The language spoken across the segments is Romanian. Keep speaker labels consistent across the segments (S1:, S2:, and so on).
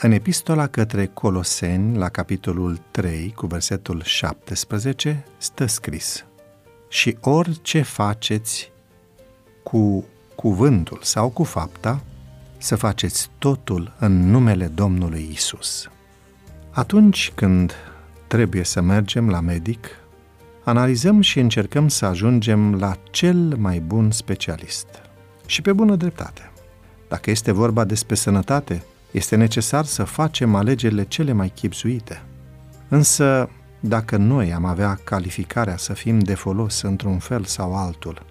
S1: În epistola către Coloseni, la capitolul 3, cu versetul 17, stă scris Și orice faceți cu cuvântul sau cu fapta, să faceți totul în numele Domnului Isus. Atunci când trebuie să mergem la medic, analizăm și încercăm să ajungem la cel mai bun specialist. Și pe bună dreptate. Dacă este vorba despre sănătate, este necesar să facem alegerile cele mai chipzuite. Însă, dacă noi am avea calificarea să fim de folos într-un fel sau altul,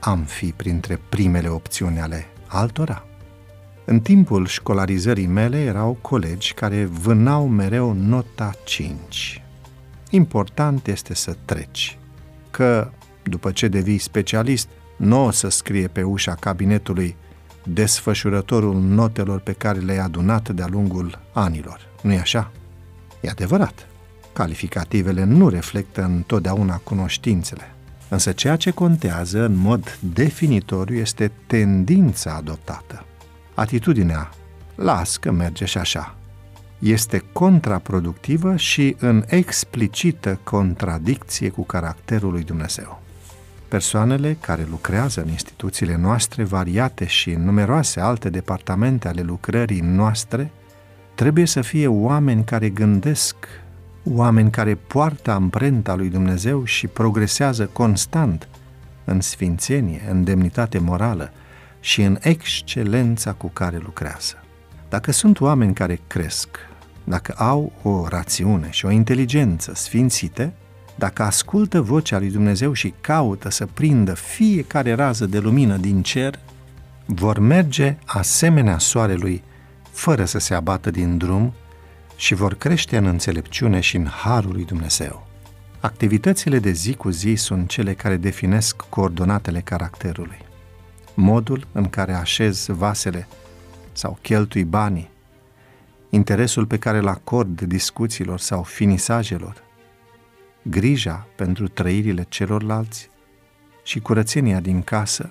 S1: am fi printre primele opțiuni ale altora. În timpul școlarizării mele erau colegi care vânau mereu nota 5. Important este să treci, că după ce devii specialist, nu o să scrie pe ușa cabinetului desfășurătorul notelor pe care le-ai adunat de-a lungul anilor. Nu-i așa? E adevărat. Calificativele nu reflectă întotdeauna cunoștințele. Însă ceea ce contează în mod definitoriu este tendința adoptată. Atitudinea, las că merge și așa, este contraproductivă și în explicită contradicție cu caracterul lui Dumnezeu. Persoanele care lucrează în instituțiile noastre variate și în numeroase alte departamente ale lucrării noastre trebuie să fie oameni care gândesc, oameni care poartă amprenta lui Dumnezeu și progresează constant în sfințenie, în demnitate morală și în excelența cu care lucrează. Dacă sunt oameni care cresc, dacă au o rațiune și o inteligență sfințite, dacă ascultă vocea lui Dumnezeu și caută să prindă fiecare rază de lumină din cer, vor merge asemenea soarelui, fără să se abată din drum și vor crește în înțelepciune și în harul lui Dumnezeu. Activitățile de zi cu zi sunt cele care definesc coordonatele caracterului. Modul în care așez vasele sau cheltui banii, interesul pe care îl acord discuțiilor sau finisajelor, grija pentru trăirile celorlalți și curățenia din casă,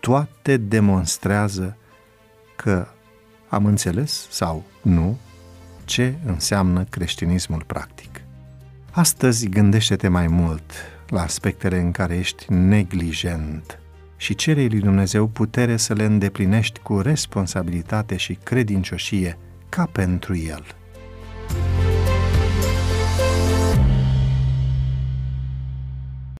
S1: toate demonstrează că am înțeles sau nu ce înseamnă creștinismul practic. Astăzi gândește-te mai mult la aspectele în care ești neglijent și cere lui Dumnezeu putere să le îndeplinești cu responsabilitate și credincioșie ca pentru El.